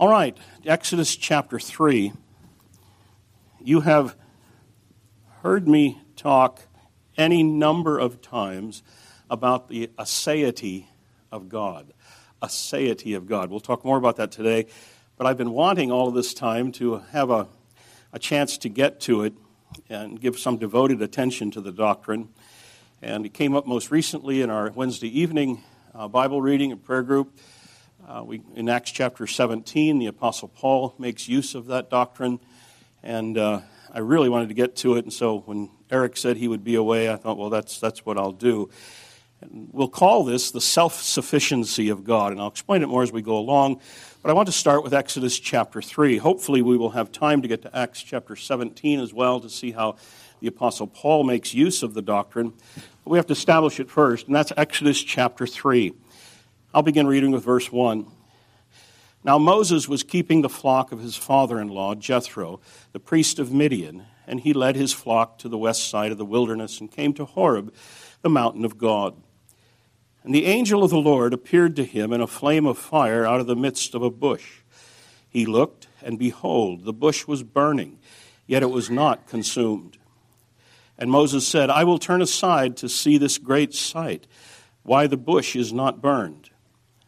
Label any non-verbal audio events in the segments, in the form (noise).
All right, Exodus chapter 3. You have heard me talk any number of times about the aseity of God. Aseity of God. We'll talk more about that today, but I've been wanting all of this time to have a, a chance to get to it and give some devoted attention to the doctrine. And it came up most recently in our Wednesday evening uh, Bible reading and prayer group. Uh, we, in Acts chapter 17, the Apostle Paul makes use of that doctrine, and uh, I really wanted to get to it. And so when Eric said he would be away, I thought, well, that's, that's what I'll do. And we'll call this the self sufficiency of God, and I'll explain it more as we go along. But I want to start with Exodus chapter 3. Hopefully, we will have time to get to Acts chapter 17 as well to see how the Apostle Paul makes use of the doctrine. But we have to establish it first, and that's Exodus chapter 3. I'll begin reading with verse 1. Now Moses was keeping the flock of his father in law, Jethro, the priest of Midian, and he led his flock to the west side of the wilderness and came to Horeb, the mountain of God. And the angel of the Lord appeared to him in a flame of fire out of the midst of a bush. He looked, and behold, the bush was burning, yet it was not consumed. And Moses said, I will turn aside to see this great sight, why the bush is not burned.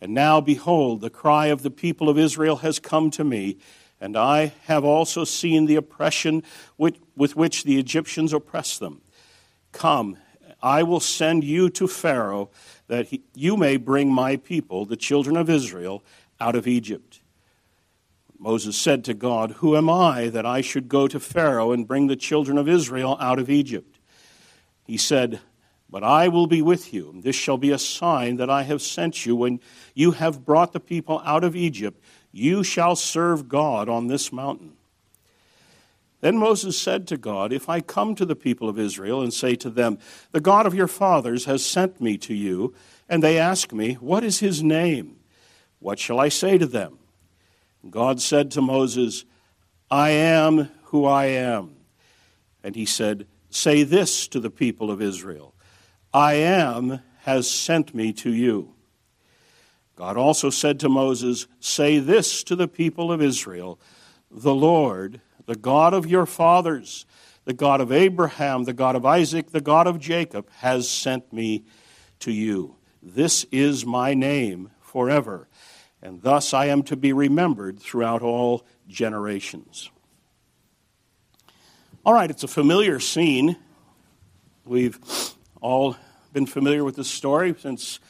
And now, behold, the cry of the people of Israel has come to me, and I have also seen the oppression with, with which the Egyptians oppress them. Come, I will send you to Pharaoh, that he, you may bring my people, the children of Israel, out of Egypt. Moses said to God, Who am I that I should go to Pharaoh and bring the children of Israel out of Egypt? He said, but I will be with you. This shall be a sign that I have sent you. When you have brought the people out of Egypt, you shall serve God on this mountain. Then Moses said to God, If I come to the people of Israel and say to them, The God of your fathers has sent me to you, and they ask me, What is his name? What shall I say to them? God said to Moses, I am who I am. And he said, Say this to the people of Israel. I am has sent me to you. God also said to Moses, Say this to the people of Israel The Lord, the God of your fathers, the God of Abraham, the God of Isaac, the God of Jacob, has sent me to you. This is my name forever, and thus I am to be remembered throughout all generations. All right, it's a familiar scene. We've all been familiar with this story since,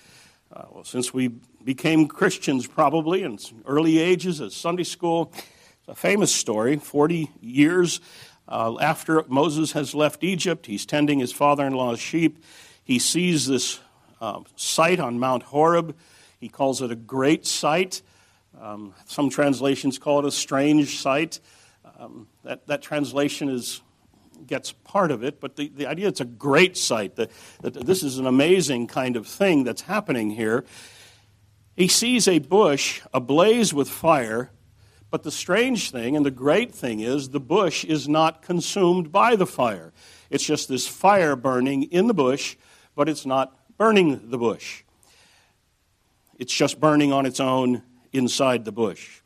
uh, well, since we became Christians, probably in early ages at Sunday school. It's a famous story. 40 years uh, after Moses has left Egypt, he's tending his father in law's sheep. He sees this uh, sight on Mount Horeb. He calls it a great sight. Um, some translations call it a strange sight. Um, that, that translation is gets part of it, but the, the idea it's a great sight, that, that this is an amazing kind of thing that's happening here. He sees a bush ablaze with fire, but the strange thing and the great thing is the bush is not consumed by the fire. It's just this fire burning in the bush, but it's not burning the bush. It's just burning on its own inside the bush.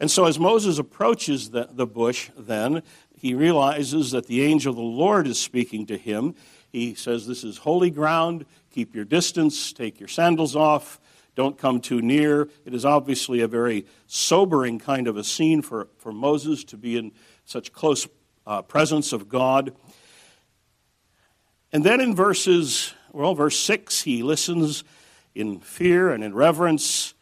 And so, as Moses approaches the, the bush, then, he realizes that the angel of the Lord is speaking to him. He says, This is holy ground. Keep your distance. Take your sandals off. Don't come too near. It is obviously a very sobering kind of a scene for, for Moses to be in such close uh, presence of God. And then in verses, well, verse 6, he listens in fear and in reverence.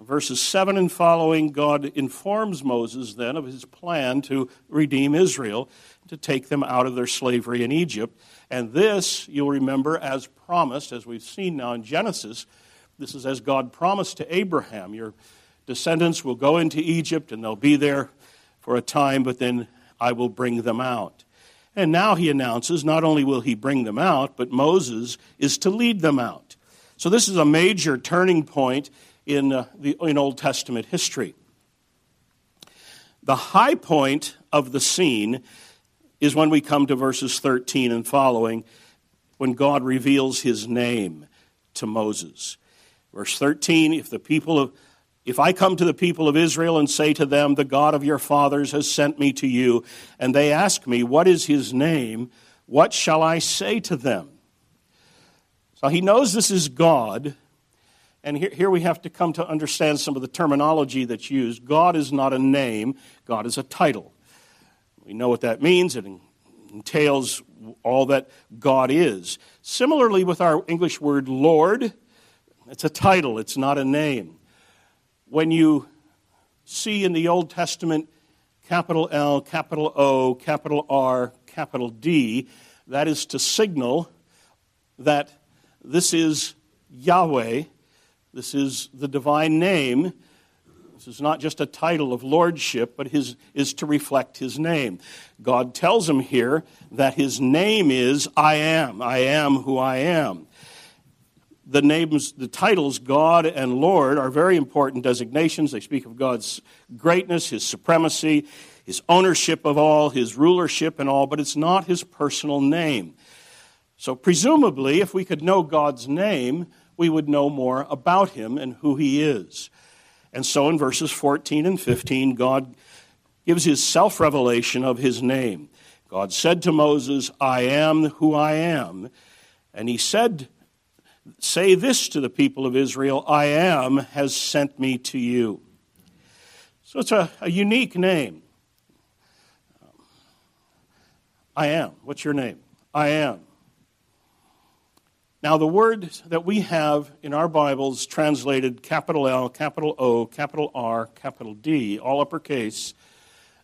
Verses 7 and following, God informs Moses then of his plan to redeem Israel, to take them out of their slavery in Egypt. And this, you'll remember, as promised, as we've seen now in Genesis, this is as God promised to Abraham. Your descendants will go into Egypt and they'll be there for a time, but then I will bring them out. And now he announces not only will he bring them out, but Moses is to lead them out. So this is a major turning point in, uh, the, in Old Testament history. The high point of the scene is when we come to verses 13 and following, when God reveals his name to Moses. Verse 13 if the people of if I come to the people of Israel and say to them, The God of your fathers has sent me to you, and they ask me, What is his name? What shall I say to them? So he knows this is God, and here, here we have to come to understand some of the terminology that's used. God is not a name, God is a title. We know what that means. It entails all that God is. Similarly, with our English word Lord, it's a title, it's not a name. When you see in the Old Testament capital L, capital O, capital R, capital D, that is to signal that this is Yahweh, this is the divine name. This is not just a title of lordship, but his, is to reflect his name. God tells him here that his name is I am. I am who I am. The names, the titles God and Lord are very important designations. They speak of God's greatness, his supremacy, his ownership of all, his rulership and all, but it's not his personal name. So, presumably, if we could know God's name, we would know more about him and who he is. And so in verses 14 and 15, God gives his self revelation of his name. God said to Moses, I am who I am. And he said, Say this to the people of Israel I am has sent me to you. So it's a, a unique name. Um, I am. What's your name? I am. Now, the word that we have in our Bibles translated capital L, capital O, capital R, capital D, all uppercase,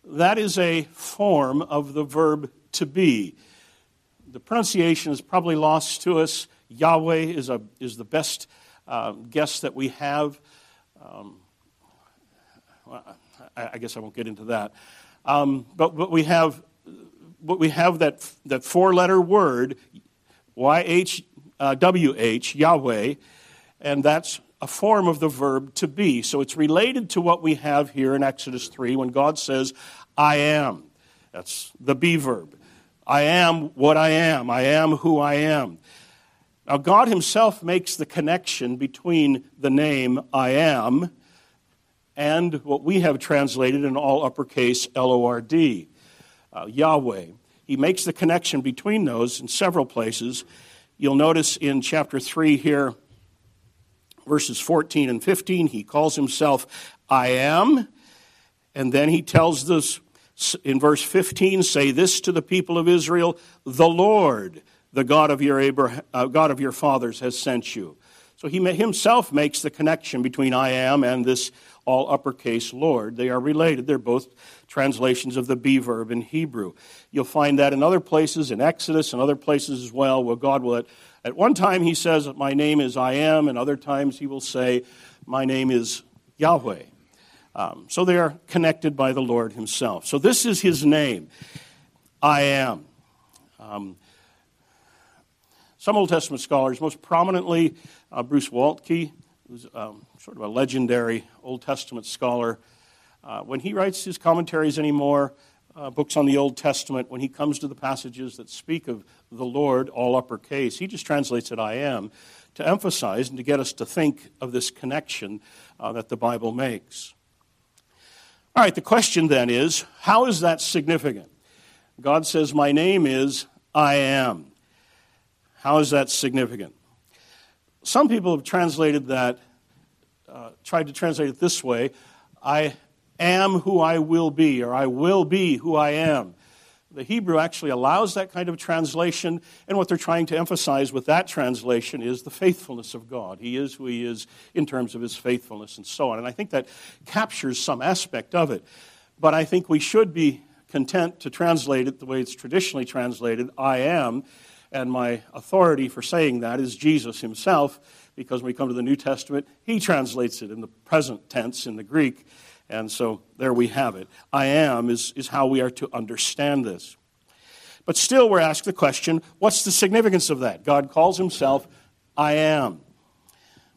that is a form of the verb to be. The pronunciation is probably lost to us. Yahweh is, a, is the best uh, guess that we have. Um, I, I, guess I won't get into that. Um, but, but we have, but we have that, that four letter word, YH uh, WH, Yahweh, and that's a form of the verb to be. So it's related to what we have here in Exodus 3 when God says, I am. That's the be verb. I am what I am. I am who I am. Now, God Himself makes the connection between the name I am and what we have translated in all uppercase L O R D, uh, Yahweh. He makes the connection between those in several places. You'll notice in chapter 3 here, verses 14 and 15, he calls himself I am. And then he tells this in verse 15 say this to the people of Israel the Lord, the God of your, Abraham, uh, God of your fathers, has sent you. So he himself makes the connection between I am and this all uppercase Lord. They are related. They're both translations of the be verb in Hebrew. You'll find that in other places, in Exodus and other places as well, where God will, at, at one time, he says, My name is I am, and other times he will say, My name is Yahweh. Um, so they are connected by the Lord himself. So this is his name, I am. Um, some Old Testament scholars, most prominently uh, Bruce Waltke, who's um, sort of a legendary Old Testament scholar, uh, when he writes his commentaries anymore, uh, books on the Old Testament, when he comes to the passages that speak of the Lord, all uppercase, he just translates it I am to emphasize and to get us to think of this connection uh, that the Bible makes. All right, the question then is how is that significant? God says, My name is I am. How is that significant? Some people have translated that, uh, tried to translate it this way I am who I will be, or I will be who I am. the Hebrew actually allows that kind of translation, and what they're trying to emphasize with that translation is the faithfulness of God. He is who He is in terms of His faithfulness and so on. And I think that captures some aspect of it. But I think we should be content to translate it the way it's traditionally translated I am, and my authority for saying that is Jesus Himself, because when we come to the New Testament, He translates it in the present tense in the Greek. And so there we have it. I am is, is how we are to understand this. But still, we're asked the question what's the significance of that? God calls himself I am.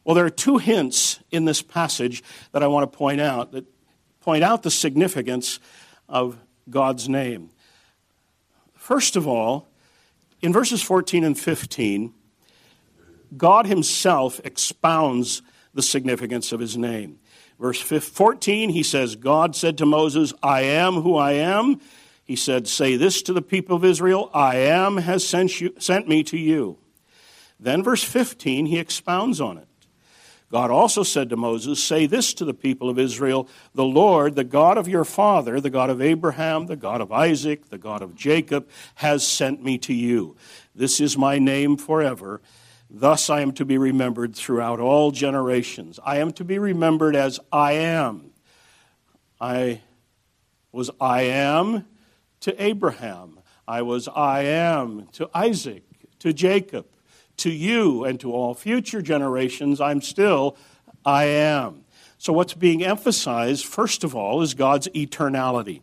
Well, there are two hints in this passage that I want to point out that point out the significance of God's name. First of all, in verses 14 and 15, God himself expounds the significance of his name. Verse 14, he says, God said to Moses, I am who I am. He said, Say this to the people of Israel I am has sent, you, sent me to you. Then, verse 15, he expounds on it. God also said to Moses, Say this to the people of Israel The Lord, the God of your father, the God of Abraham, the God of Isaac, the God of Jacob, has sent me to you. This is my name forever Thus I am to be remembered throughout all generations. I am to be remembered as I am. I was I am to Abraham. I was I am to Isaac, to Jacob, to you, and to all future generations. I'm still I am. So, what's being emphasized, first of all, is God's eternality.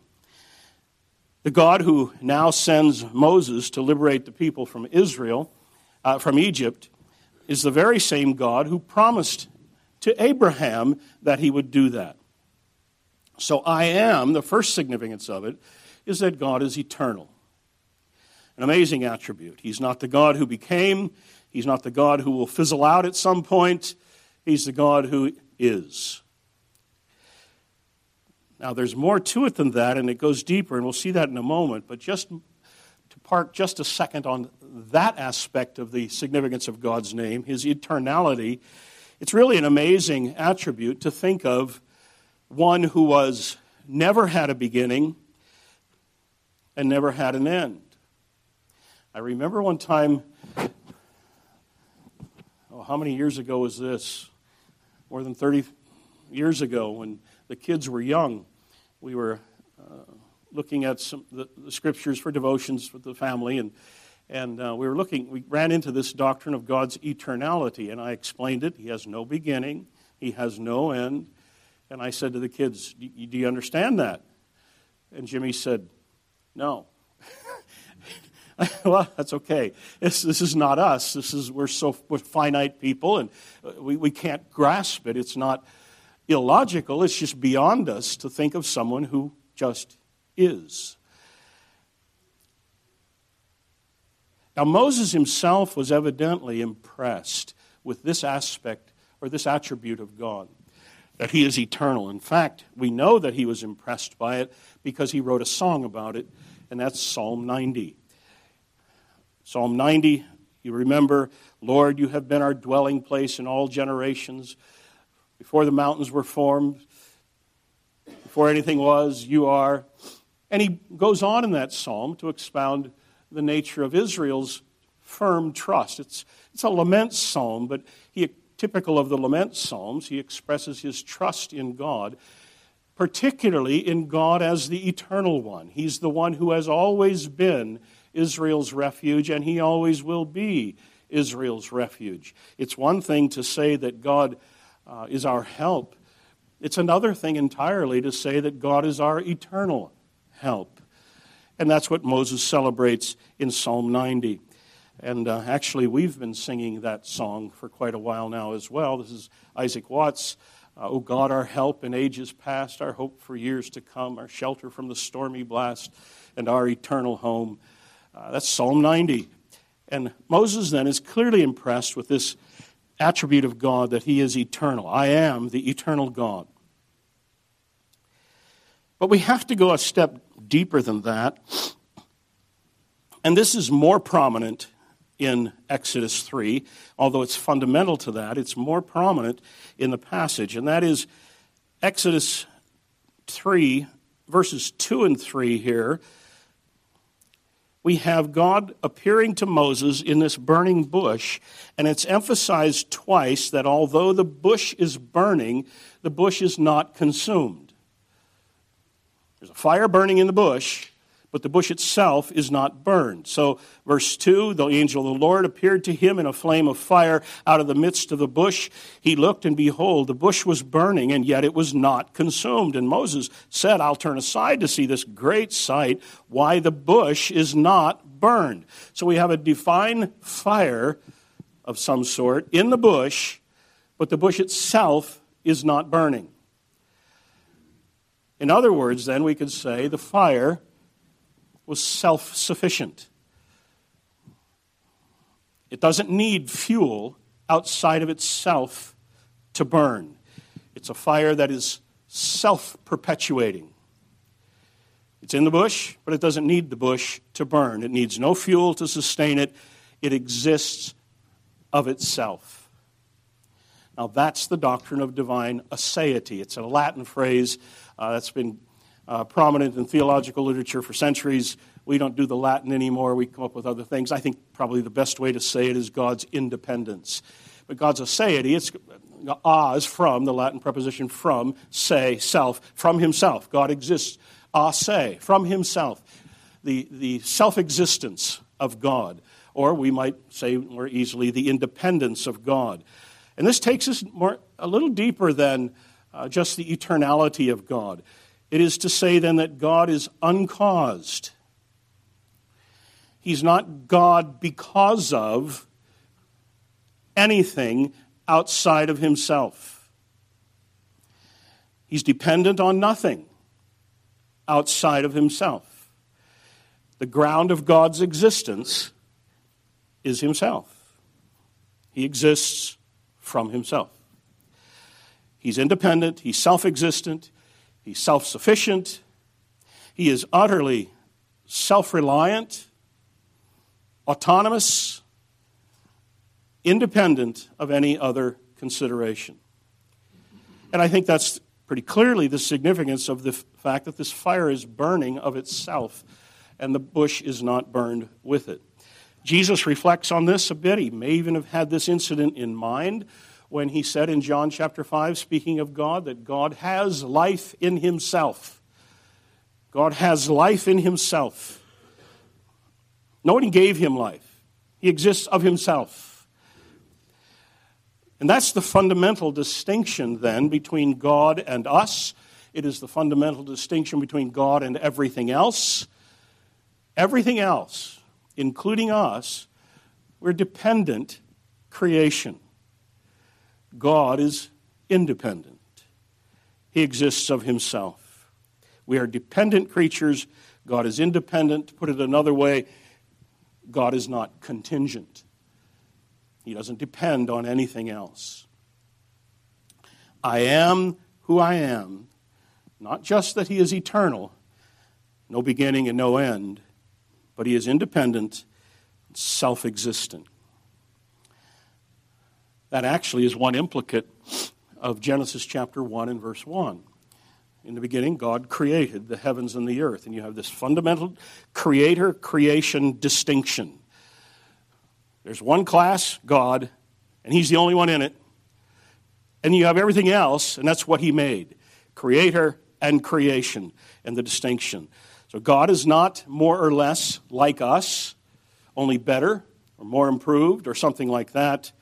The God who now sends Moses to liberate the people from Israel, uh, from Egypt, is the very same God who promised to Abraham that he would do that. So, I am, the first significance of it, is that God is eternal. An amazing attribute. He's not the God who became, He's not the God who will fizzle out at some point, He's the God who is. Now, there's more to it than that, and it goes deeper, and we'll see that in a moment. But just to park just a second on that aspect of the significance of God's name, his eternality, it's really an amazing attribute to think of one who was never had a beginning and never had an end. I remember one time, oh, how many years ago was this? More than 30 years ago, when the kids were young, we were uh, looking at some the, the scriptures for devotions with the family, and and uh, we were looking. We ran into this doctrine of God's eternality, and I explained it. He has no beginning, He has no end. And I said to the kids, "Do you understand that?" And Jimmy said, "No." (laughs) well, that's okay. This, this is not us. This is we're so we're finite people, and uh, we, we can't grasp it. It's not illogical. It's just beyond us to think of someone who just is. Now, Moses himself was evidently impressed with this aspect or this attribute of God, that he is eternal. In fact, we know that he was impressed by it because he wrote a song about it, and that's Psalm 90. Psalm 90, you remember, Lord, you have been our dwelling place in all generations. Before the mountains were formed, before anything was, you are. And he goes on in that psalm to expound the nature of Israel's firm trust. It's, it's a lament psalm, but he, typical of the lament psalms, he expresses his trust in God, particularly in God as the eternal one. He's the one who has always been Israel's refuge, and he always will be Israel's refuge. It's one thing to say that God uh, is our help, it's another thing entirely to say that God is our eternal help. And that's what Moses celebrates in Psalm 90. And uh, actually, we've been singing that song for quite a while now as well. This is Isaac Watts. Uh, oh God, our help in ages past, our hope for years to come, our shelter from the stormy blast, and our eternal home. Uh, that's Psalm 90. And Moses then is clearly impressed with this attribute of God that he is eternal. I am the eternal God. But we have to go a step deeper than that. And this is more prominent in Exodus 3, although it's fundamental to that, it's more prominent in the passage. And that is Exodus 3, verses 2 and 3 here. we have God appearing to Moses in this burning bush, and it's emphasized twice that although the bush is burning, the bush is not consumed. There's a fire burning in the bush, but the bush itself is not burned. So, verse 2 the angel of the Lord appeared to him in a flame of fire out of the midst of the bush. He looked, and behold, the bush was burning, and yet it was not consumed. And Moses said, I'll turn aside to see this great sight, why the bush is not burned. So, we have a divine fire of some sort in the bush, but the bush itself is not burning. In other words, then, we could say the fire was self sufficient. It doesn't need fuel outside of itself to burn. It's a fire that is self perpetuating. It's in the bush, but it doesn't need the bush to burn. It needs no fuel to sustain it. It exists of itself. Now, that's the doctrine of divine aseity. It's a Latin phrase Uh, that's been uh, prominent in theological literature for centuries. We don't do the Latin anymore. We come up with other things. I think probably the best way to say it is God's independence. But God's aseity, it's uh, a is from, the Latin preposition from, say, self, from himself. God exists, ah, a se, from himself. The, the self existence of God. Or we might say more easily, the independence of God. And this takes us more, a little deeper than uh, just the eternality of God. It is to say then that God is uncaused. He's not God because of anything outside of himself. He's dependent on nothing outside of himself. The ground of God's existence is himself. He exists from himself. He's independent, he's self existent, He's self sufficient. He is utterly self reliant, autonomous, independent of any other consideration. And I think that's pretty clearly the significance of the fact that this fire is burning of itself and the bush is not burned with it. Jesus reflects on this a bit. He may even have had this incident in mind when he said in John chapter 5, speaking of God, that God has life in himself. God has life in himself. Nobody gave him life, he exists of himself. And that's the fundamental distinction then between God and us. It is the fundamental distinction between God and everything else. Everything else, including us, we're dependent creation. God is independent, He exists of Himself. We are dependent creatures. God is independent. To put it another way, God is not contingent. He doesn't depend on anything else. I am who I am, not just that He is eternal, no beginning and no end, but He is independent, self existent. That actually is one implicate of Genesis chapter 1 and verse 1. In the beginning, God created the heavens and the earth, and you have this fundamental creator creation distinction. There's one class, God, and He's the only one in it. And you have everything else, and that's what He made creator and creation, and the distinction. So God is not more or less like us, only better or more improved or something like that.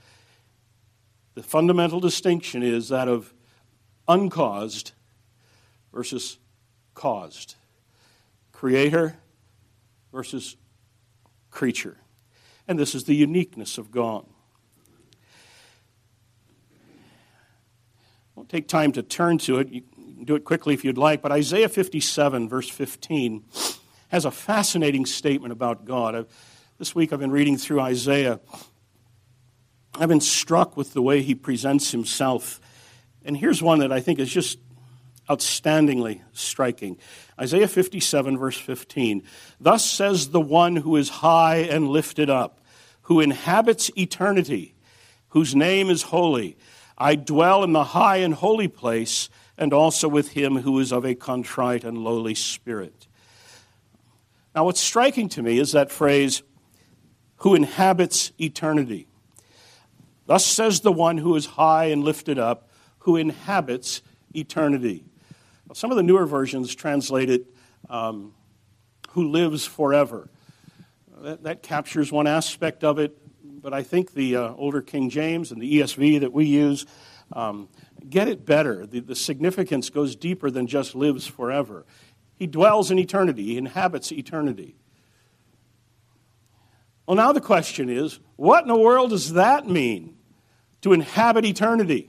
The fundamental distinction is that of uncaused versus caused, creator versus creature. And this is the uniqueness of God. I won't take time to turn to it. You can do it quickly if you'd like, but Isaiah 57, verse 15, has a fascinating statement about God. I've, this week I've been reading through Isaiah I've been struck with the way he presents himself. And here's one that I think is just outstandingly striking Isaiah 57, verse 15. Thus says the one who is high and lifted up, who inhabits eternity, whose name is holy. I dwell in the high and holy place, and also with him who is of a contrite and lowly spirit. Now, what's striking to me is that phrase, who inhabits eternity. Thus says the one who is high and lifted up, who inhabits eternity. Well, some of the newer versions translate it, um, who lives forever. That, that, captures one aspect of it, but I think the uh, older King James and the ESV that we use um, get it better. The, the significance goes deeper than just lives forever. He dwells in eternity, he inhabits eternity. Well, now the question is what in the world does that mean to inhabit eternity?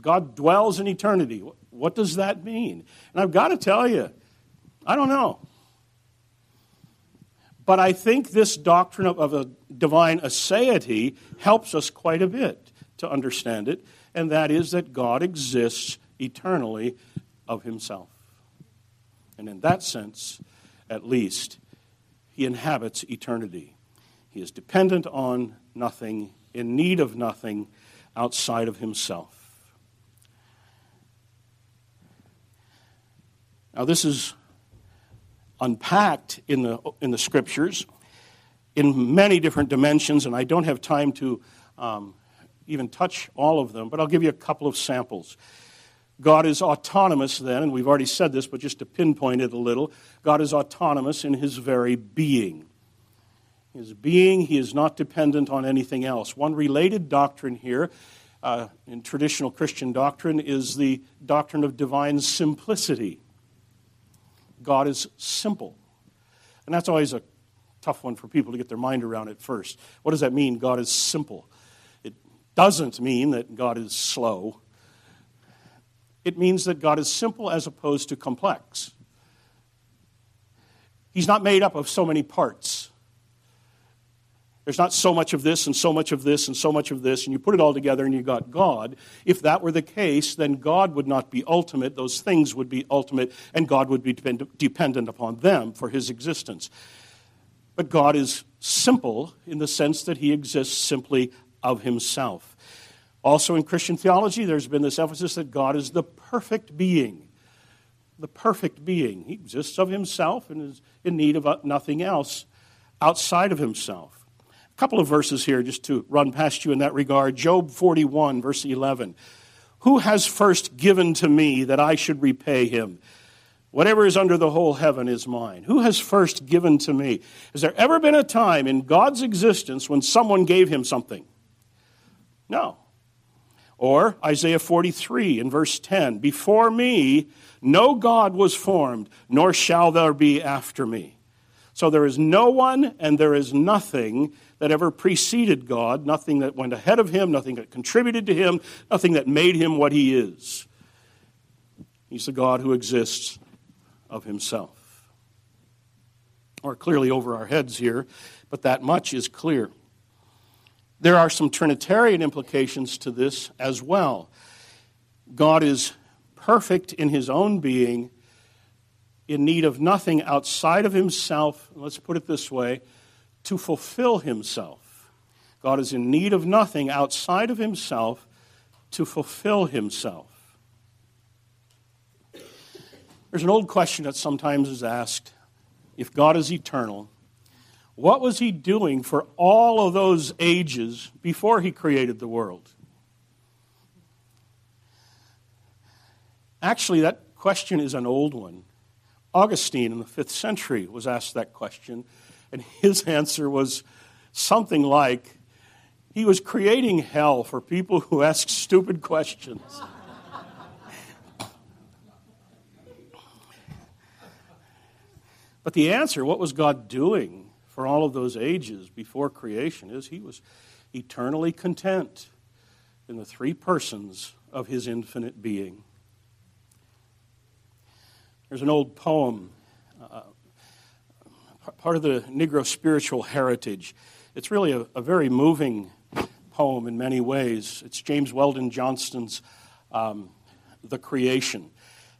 God dwells in eternity. What does that mean? And I've got to tell you, I don't know. But I think this doctrine of, a divine aseity helps us quite a bit to understand it, and that is that God exists eternally of himself. And in that sense, at least, he inhabits eternity. He is dependent on nothing, in need of nothing outside of himself. Now, this is unpacked in the, in the scriptures in many different dimensions, and I don't have time to um, even touch all of them, but I'll give you a couple of samples. God is autonomous then, and we've already said this, but just to pinpoint it a little, God is autonomous in his very being. His being, he is not dependent on anything else. One related doctrine here uh, in traditional Christian doctrine is the doctrine of divine simplicity. God is simple. And that's always a tough one for people to get their mind around at first. What does that mean, God is simple? It doesn't mean that God is slow. It means that God is simple as opposed to complex. He's not made up of so many parts. There's not so much of this and so much of this and so much of this, and you put it all together and you got God. If that were the case, then God would not be ultimate. Those things would be ultimate, and God would be dependent upon them for his existence. But God is simple in the sense that he exists simply of himself. Also, in Christian theology, there's been this emphasis that God is the perfect being. The perfect being. He exists of himself and is in need of nothing else outside of himself couple of verses here just to run past you in that regard. Job 41, verse 11. Who has first given to me that I should repay him? Whatever is under the whole heaven is mine. Who has first given to me? Has there ever been a time in God's existence when someone gave him something? No. Or Isaiah 43 in verse 10 Before me no God was formed, nor shall there be after me. So there is no one and there is nothing that ever preceded God, nothing that went ahead of him, nothing that contributed to him, nothing that made him what he is. He's the God who exists of himself. Or clearly over our heads here, but that much is clear. There are some Trinitarian implications to this as well. God is perfect in his own being, in need of nothing outside of himself. Let's put it this way to fulfill himself. God is in need of nothing outside of himself to fulfill himself. There's an old question that sometimes is asked if God is eternal, what was he doing for all of those ages before he created the world? Actually, that question is an old one. Augustine in the fifth century was asked that question and his (laughs) answer was something like he was creating hell for people who ask stupid questions. but the answer, what was God doing for all of those ages before creation, is he was eternally content in the three persons of his infinite being. There's an old poem uh, part of the Negro spiritual heritage. It's really a, a very moving poem in many ways. It's James Weldon Johnson's um, The Creation.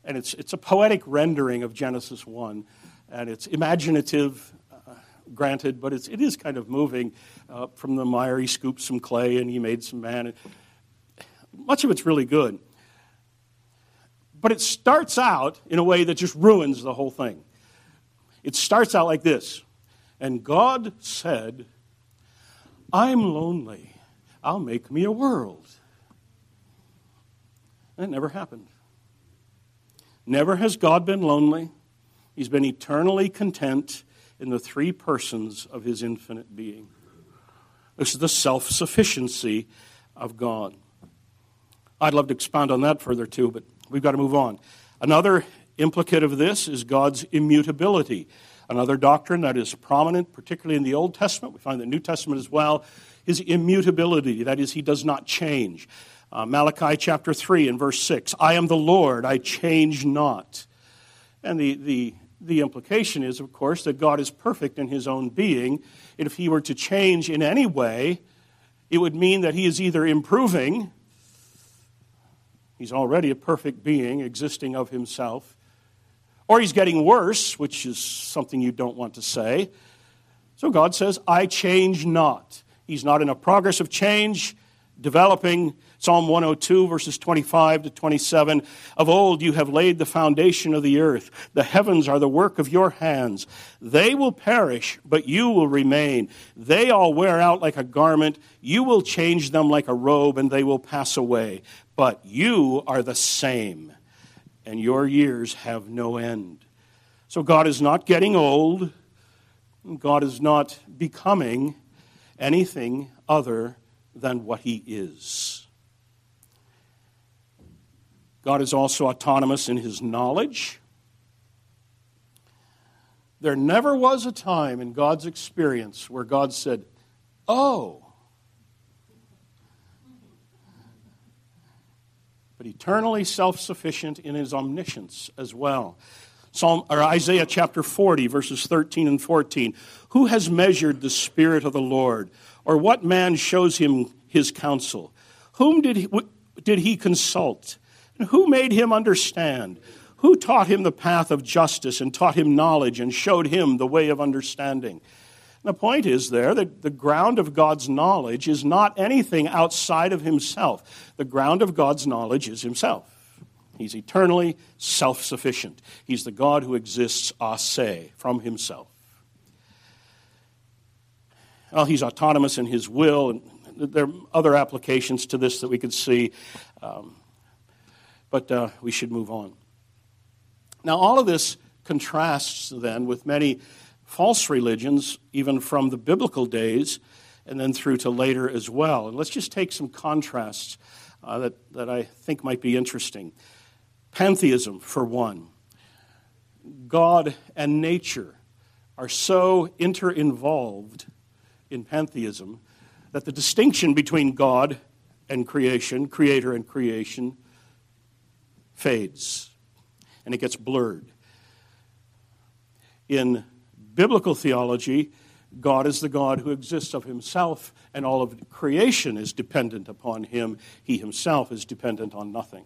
And it's, it's a poetic rendering of Genesis 1. And it's imaginative, uh, granted, but it's, it is kind of moving. Uh, from the mire, he scooped some clay and he made some man. Much of it's really good. But it starts out in a way that just ruins the whole thing. It starts out like this And God said, I'm lonely. I'll make me a world. And it never happened. Never has God been lonely. He's been eternally content in the three persons of his infinite being. This is the self sufficiency of God. I'd love to expound on that further too, but we've got to move on. Another implicate of this is God's immutability. Another doctrine that is prominent, particularly in the Old Testament, we find the New Testament as well, is immutability. That is, he does not change. Uh, Malachi chapter 3 and verse 6 I am the Lord, I change not. And the, the, the implication is, of course, that God is perfect in his own being. And if he were to change in any way, it would mean that he is either improving, he's already a perfect being existing of himself, or he's getting worse, which is something you don't want to say. So God says, I change not. He's not in a progress of change, developing. Psalm 102, verses 25 to 27. Of old you have laid the foundation of the earth. The heavens are the work of your hands. They will perish, but you will remain. They all wear out like a garment. You will change them like a robe, and they will pass away. But you are the same, and your years have no end. So God is not getting old. God is not becoming anything other than what he is. God is also autonomous in his knowledge. There never was a time in God's experience where God said, Oh, but eternally self sufficient in his omniscience as well. Psalm, or Isaiah chapter 40, verses 13 and 14. Who has measured the Spirit of the Lord? Or what man shows him his counsel? Whom did he, did he consult? And who made him understand? Who taught him the path of justice and taught him knowledge and showed him the way of understanding? The point is there that the ground of God's knowledge is not anything outside of himself. The ground of God's knowledge is himself. He's eternally self sufficient. He's the God who exists a se, from himself. Well, he's autonomous in his will, and there are other applications to this that we could see, um, but uh, we should move on. Now, all of this contrasts then with many false religions, even from the biblical days and then through to later as well. And let's just take some contrasts uh, that, that I think might be interesting. Pantheism, for one. God and nature are so inter-involved in pantheism that the distinction between God and creation, creator and creation, fades and it gets blurred. In biblical theology, God is the God who exists of himself, and all of creation is dependent upon him. He himself is dependent on nothing.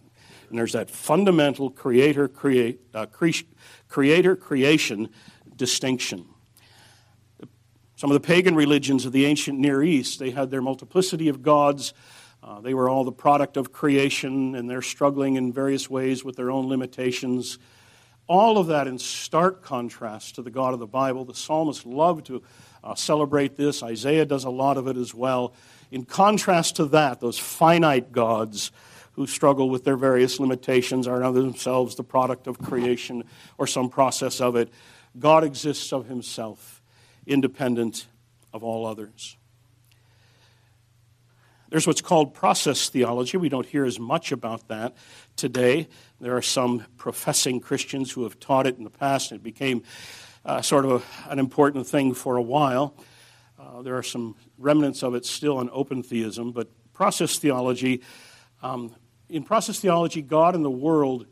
And there's that fundamental creator create, uh, cre- creator creation distinction. Some of the pagan religions of the ancient Near East, they had their multiplicity of gods. Uh, they were all the product of creation, and they're struggling in various ways with their own limitations. All of that in stark contrast to the God of the Bible. The psalmists love to uh, celebrate this. Isaiah does a lot of it as well. In contrast to that, those finite gods who struggle with their various limitations are themselves the product of creation or some process of it. God exists of himself, independent of all others. There's what's called process theology. We don't hear as much about that today. There are some professing Christians who have taught it in the past, and it became uh, sort of a, an important thing for a while. Uh, there are some remnants of it still in open theism, but process theology um, in process theology, God and the world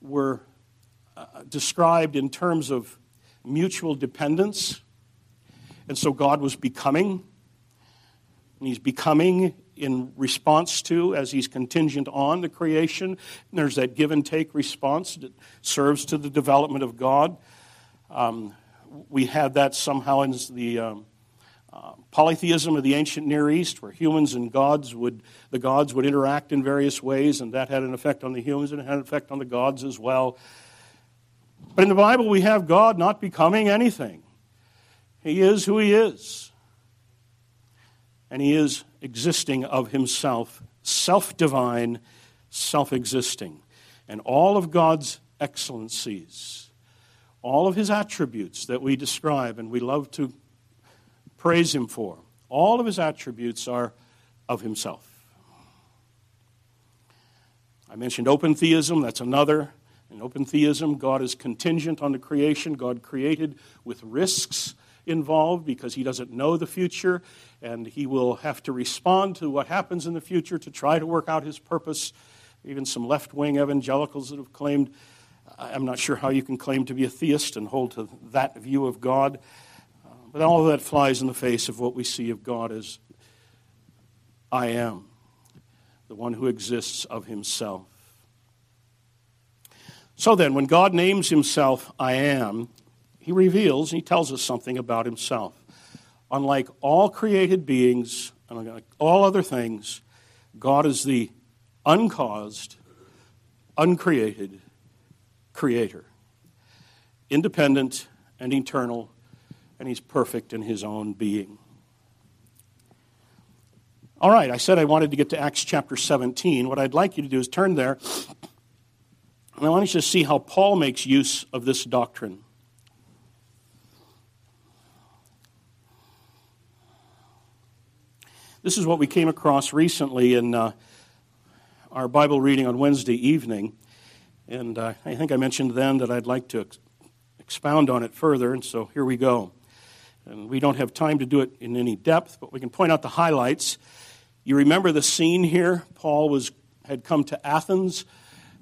were uh, described in terms of mutual dependence. And so God was becoming. And he's becoming in response to, as he's contingent on the creation. And there's that give and take response that serves to the development of God. Um, we had that somehow in the, um, uh, polytheism of the ancient Near East, where humans and gods would, the gods would interact in various ways, and that had an effect on the humans and it had an effect on the gods as well. But in the Bible, we have God not becoming anything. He is who He is. And He is existing of Himself, self divine, self existing. And all of God's excellencies, all of His attributes that we describe and we love to praise Him for, all of His attributes are of Himself. I mentioned open theism, that's another. In open theism, God is contingent on the creation. God created with risks involved because he doesn't know the future, and he will have to respond to what happens in the future to try to work out his purpose. Even some left wing evangelicals that have claimed, I'm not sure how you can claim to be a theist and hold to that view of God. Uh, but all of that flies in the face of what we see of God as I am, the one who exists of himself. So then, when God names himself I am, he reveals, and he tells us something about himself. Unlike all created beings, unlike all other things, God is the uncaused, uncreated creator, independent and eternal, and he's perfect in his own being. All right, I said I wanted to get to Acts chapter 17. What I'd like you to do is turn there, and I want you to see how Paul makes use of this doctrine. This is what we came across recently in uh, our Bible reading on Wednesday evening. And uh, I think I mentioned then that I'd like to ex- expound on it further, and so here we go. And we don't have time to do it in any depth, but we can point out the highlights. You remember the scene here? Paul was, had come to Athens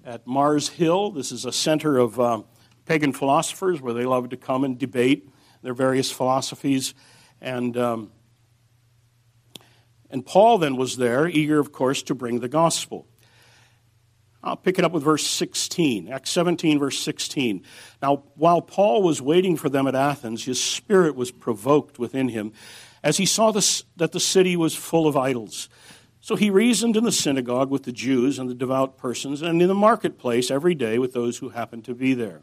at Mars Hill. This is a center of uh, pagan philosophers where they love to come and debate their various philosophies. And um, and Paul then was there, eager, of course, to bring the gospel. I'll pick it up with verse 16, Acts 17, verse 16. Now, while Paul was waiting for them at Athens, his spirit was provoked within him as he saw this, that the city was full of idols. So he reasoned in the synagogue with the Jews and the devout persons, and in the marketplace every day with those who happened to be there.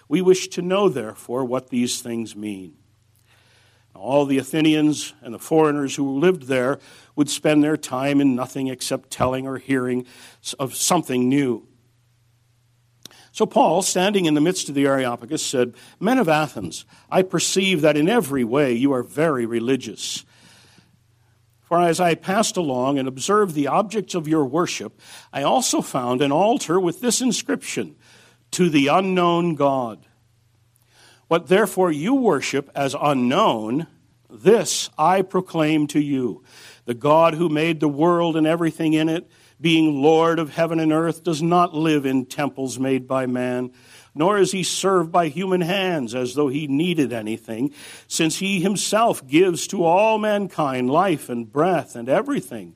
We wish to know, therefore, what these things mean. All the Athenians and the foreigners who lived there would spend their time in nothing except telling or hearing of something new. So Paul, standing in the midst of the Areopagus, said, Men of Athens, I perceive that in every way you are very religious. For as I passed along and observed the objects of your worship, I also found an altar with this inscription To the unknown God. What therefore you worship as unknown, this I proclaim to you. The God who made the world and everything in it, being Lord of heaven and earth, does not live in temples made by man nor is he served by human hands as though he needed anything, since he himself gives to all mankind life and breath and everything.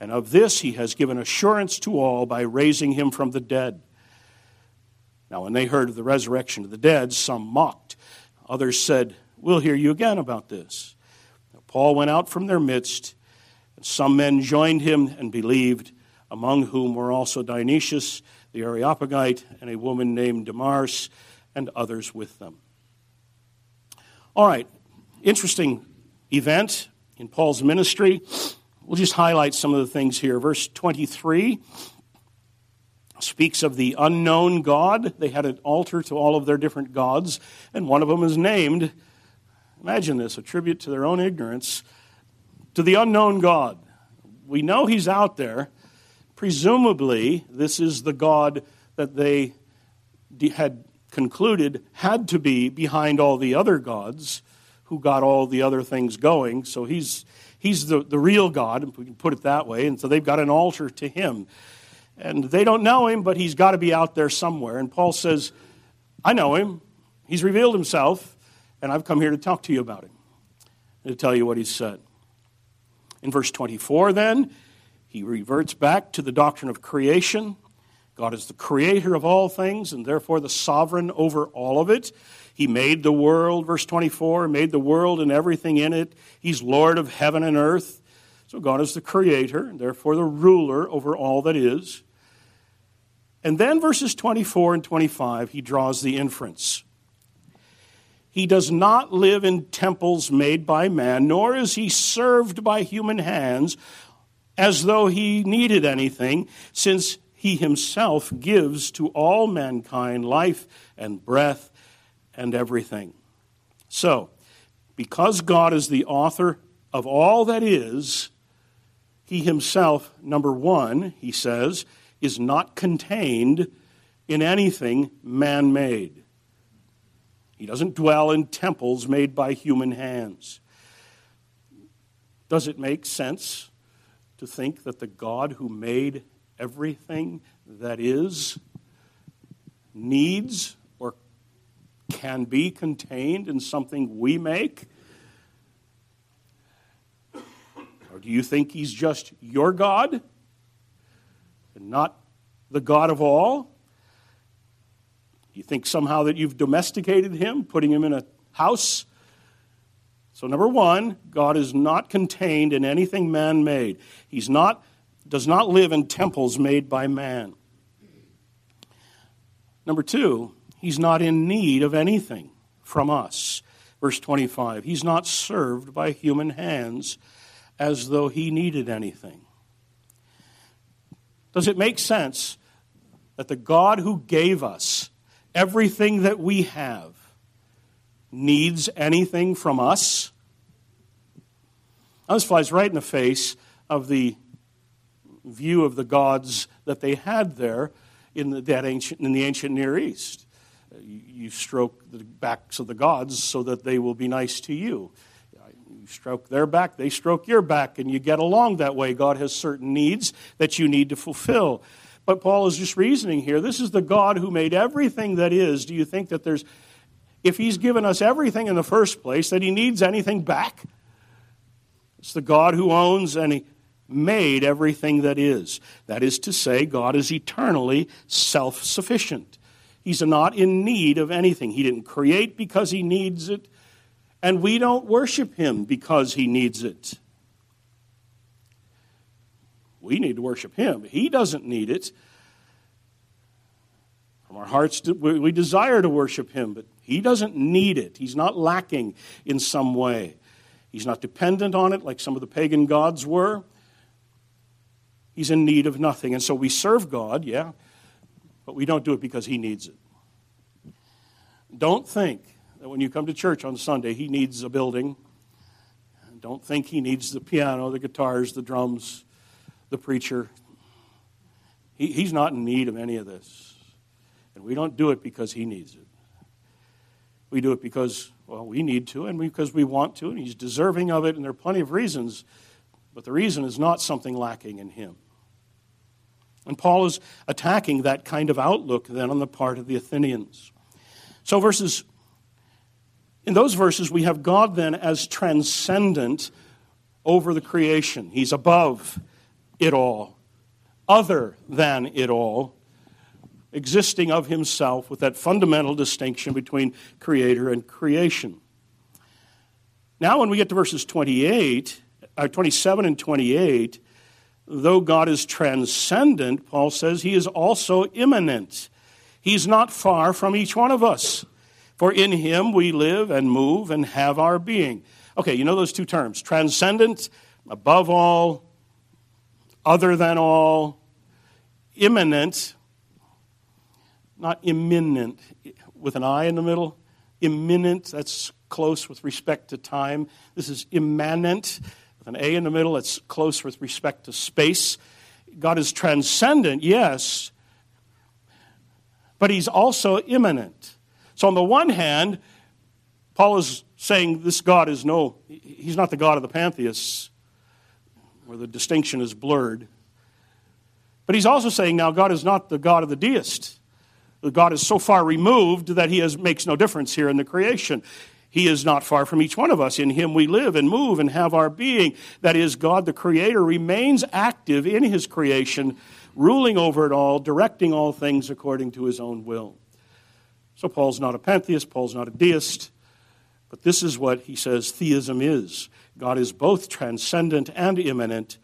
And of this he has given assurance to all by raising him from the dead. Now, when they heard of the resurrection of the dead, some mocked. Others said, We'll hear you again about this. Now, Paul went out from their midst, and some men joined him and believed, among whom were also Dionysius the Areopagite and a woman named Damaris, and others with them. All right, interesting event in Paul's ministry. We'll just highlight some of the things here. Verse 23 speaks of the unknown God. They had an altar to all of their different gods, and one of them is named, imagine this, a tribute to their own ignorance, to the unknown God. We know he's out there. Presumably, this is the God that they had concluded had to be behind all the other gods who got all the other things going. So he's, he's the, the real God, if we can put it that way. And so they've got an altar to him. And they don't know him, but he's got to be out there somewhere. And Paul says, I know him. He's revealed himself, and I've come here to talk to you about him and to tell you what he said. In verse 24, then, he reverts back to the doctrine of creation. God is the creator of all things and therefore the sovereign over all of it. He made the world, verse 24, made the world and everything in it. He's Lord of heaven and earth. So God is the creator and therefore the ruler over all that is. And then verses 24 and 25, he draws the inference. He does not live in temples made by man, nor is he served by human hands as though he needed anything, since he himself gives to all mankind life and breath and everything. So, because God is the author of all that is, he himself, number one, he says, is not contained in anything man made. He doesn't dwell in temples made by human hands. Does it make sense to think that the God who made everything that is needs can be contained in something we make? Or do you think he's just your God? and not the God of all? You think somehow that you've domesticated him, putting him in a house? So, number one, God is not contained in anything man made. He's not, does not live in temples made by man. Number two, he's not in need of anything from us. Verse 25, he's not served by human hands as though he needed anything. Does it make sense that the God who gave us everything that we have needs anything from us? Now, this flies right in the face of the view of the gods that they had there in the, that ancient, in the ancient Near East. You, stroke the backs of the gods so that they will be nice to you. You stroke their back, they stroke your back, and you get along that way. God has certain needs that you need to fulfill. But Paul is just reasoning here. This is the God who made everything that is. Do you think that there's, if he's given us everything in the first place, that he needs anything back? It's the God who owns and he made everything that is. That is to say, God is eternally self sufficient. He's not in need of anything. He didn't create because he needs it and we don't worship him because he needs it. We need to worship him. He doesn't need it. From our hearts, we desire to worship him, but he doesn't need it. He's not lacking in some way. He's not dependent on it like some of the pagan gods were. He's in need of nothing. And so we serve God, yeah, but we don't do it because he needs it. Don't think that when you come to church on Sunday, he needs a building. Don't think he needs the piano, the guitars, the drums, the preacher. He, he's not in need of any of this. And we don't do it because he needs it. We do it because, well, we need to and because we want to, and he's deserving of it, and there are plenty of reasons. But the reason is not something lacking in him. And Paul is attacking that kind of outlook then on the part of the Athenians. So, verses in those verses, we have God then as transcendent over the creation. He's above it all, other than it all, existing of himself with that fundamental distinction between creator and creation. Now, when we get to verses 28, uh, 27 and 28, though God is transcendent, Paul says he is also immanent. He's not far from each one of us. For in him we live and move and have our being. Okay, you know those two terms transcendent, above all, other than all, immanent, not imminent, with an I in the middle. Imminent, that's close with respect to time. This is immanent, with an A in the middle, it's close with respect to space. God is transcendent, yes, but he's also immanent. So, on the one hand, Paul is saying this God is no, he's not the God of the pantheists, where the distinction is blurred. But he's also saying now God is not the God of the deist. God is so far removed that he has, makes no difference here in the creation. He is not far from each one of us. In him we live and move and have our being. That is, God the Creator remains active in his creation, ruling over it all, directing all things according to his own will. So Paul's not a pantheist, Paul's not a deist, but this is what he says theism is God is both transcendent and immanent,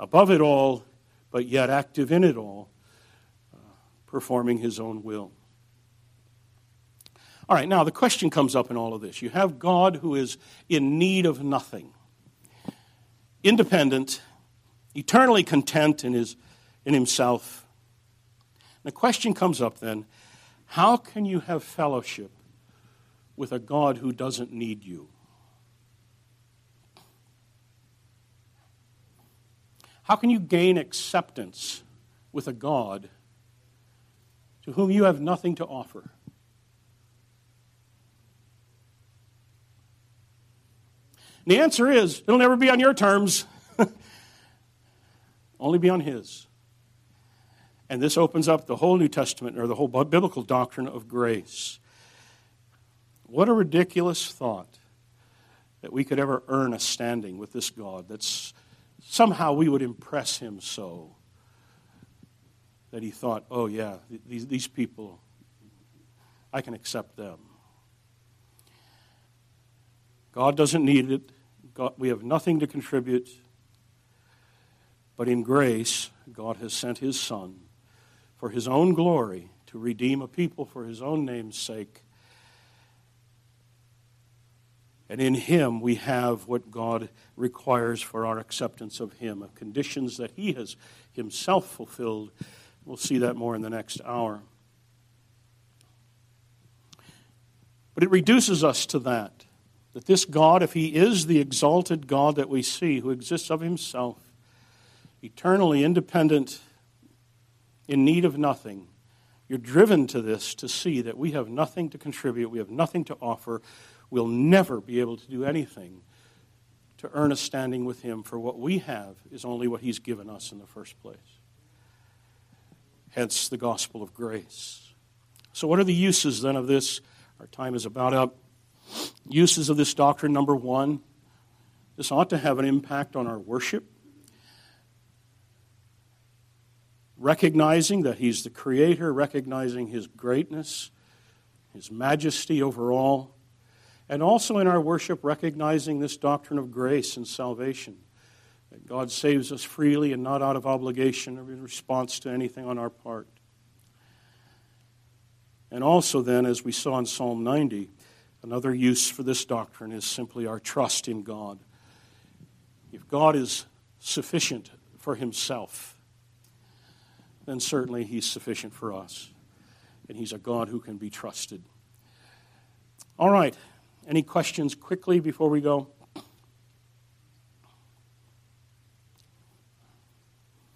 above it all, but yet active in it all, uh, performing his own will. All right, now the question comes up in all of this. You have God who is in need of nothing, independent, eternally content in, his, in himself. And the question comes up then how can you have fellowship with a God who doesn't need you? How can you gain acceptance with a God to whom you have nothing to offer? The answer is it'll never be on your terms, (laughs) only be on His. And this opens up the whole New Testament or the whole biblical doctrine of grace. What a ridiculous thought that we could ever earn a standing with this God, that somehow we would impress him so that he thought, oh, yeah, these, these people, I can accept them. God doesn't need it. We have nothing to contribute. But in grace, God has sent his Son for his own glory to redeem a people for his own name's sake. And in him we have what God requires for our acceptance of him, conditions that he has himself fulfilled. We'll see that more in the next hour. But it reduces us to that that this God, if he is the exalted God that we see, who exists of himself, eternally independent in need of nothing, you're driven to this to see that we have nothing to contribute, we have nothing to offer, we'll never be able to do anything to earn a standing with Him, for what we have is only what He's given us in the first place. Hence the gospel of grace. So, what are the uses then of this? Our time is about up. Uses of this doctrine number one, this ought to have an impact on our worship recognizing that He's the Creator, recognizing His greatness, His majesty over all, and also in our worship, recognizing this doctrine of grace and salvation. That God saves us freely and not out of obligation or in response to anything on our part. And also, then, as we saw in Psalm 90, another use for this doctrine is simply our trust in God. If God is sufficient for Himself, then certainly He's sufficient for us. And He's a God who can be trusted. All right. Any questions quickly before we go?